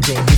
DJ.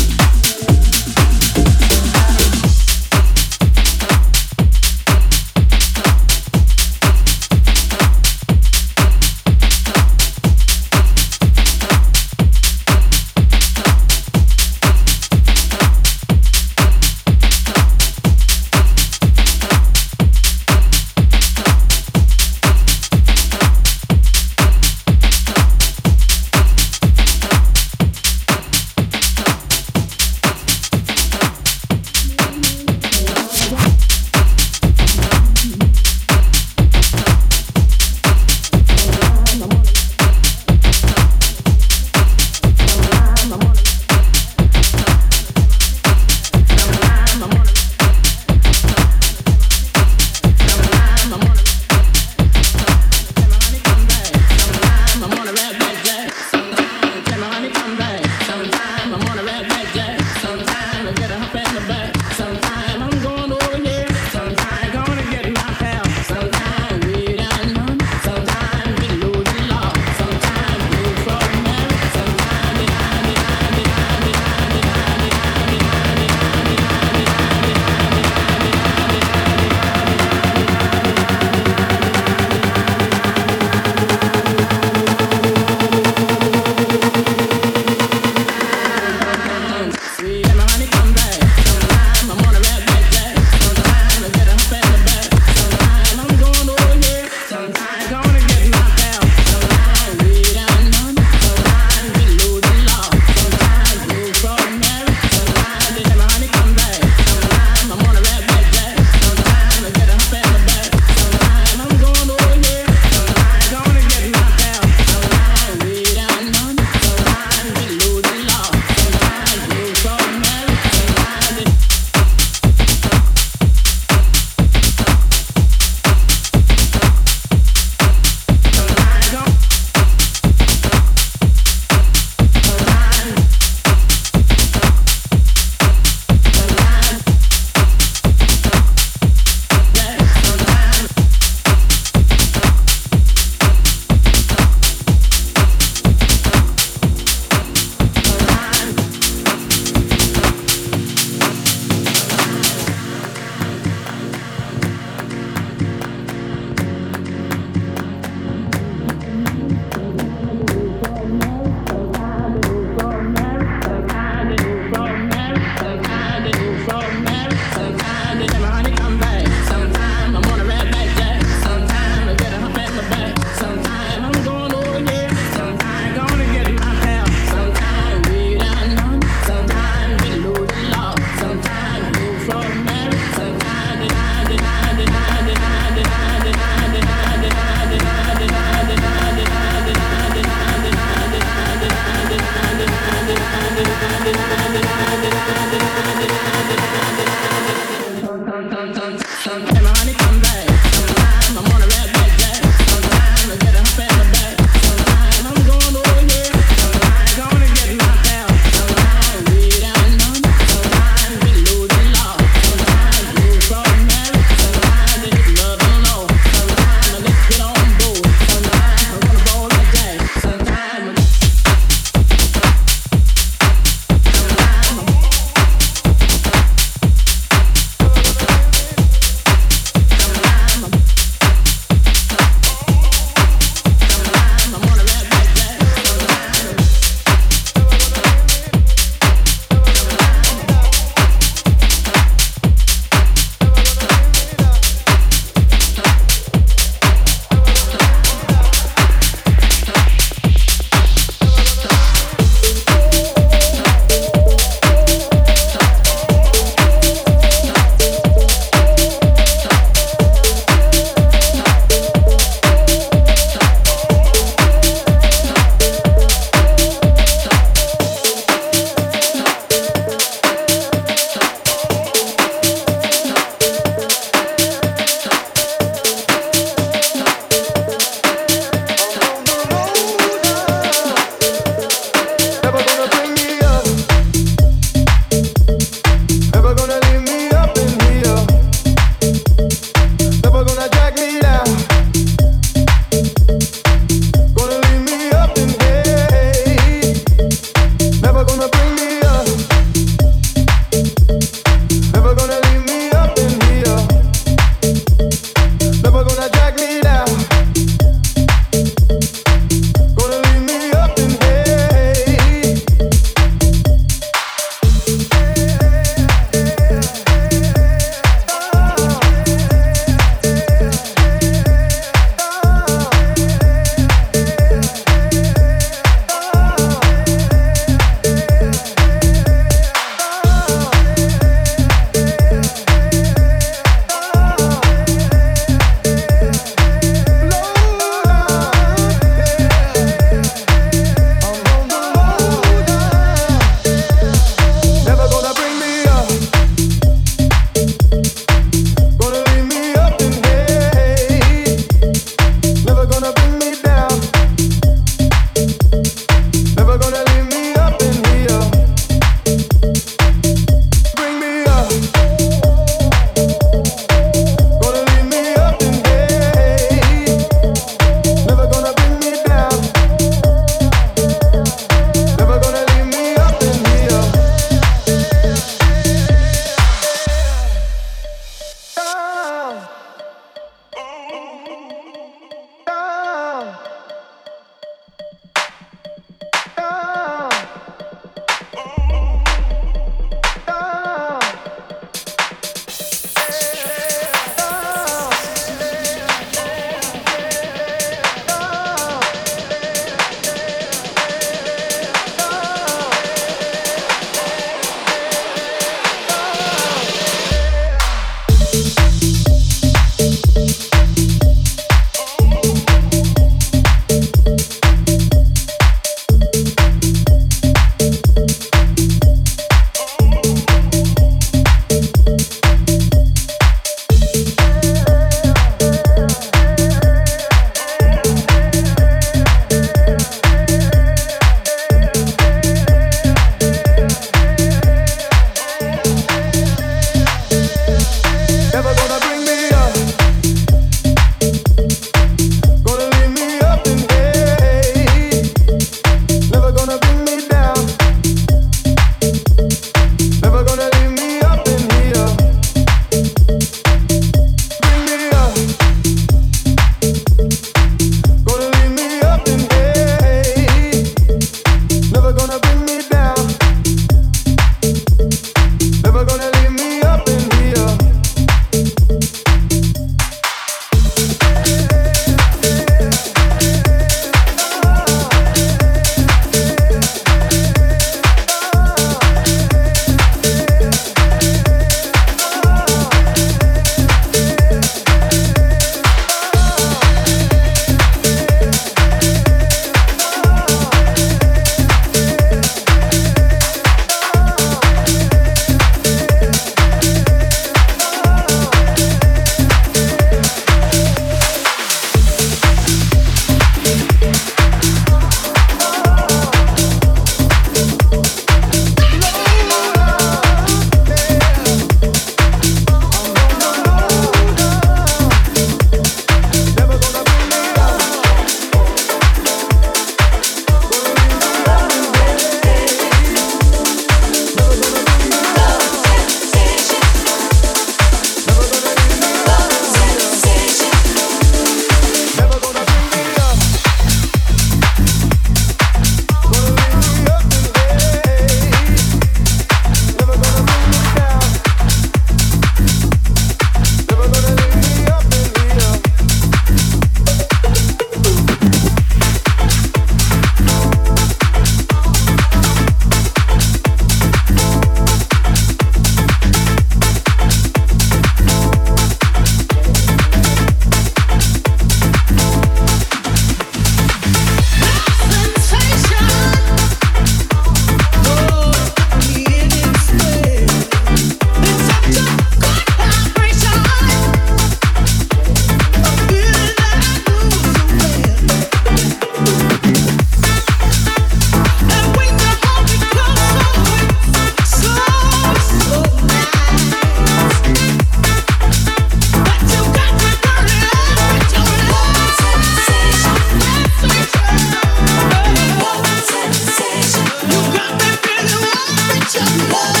love.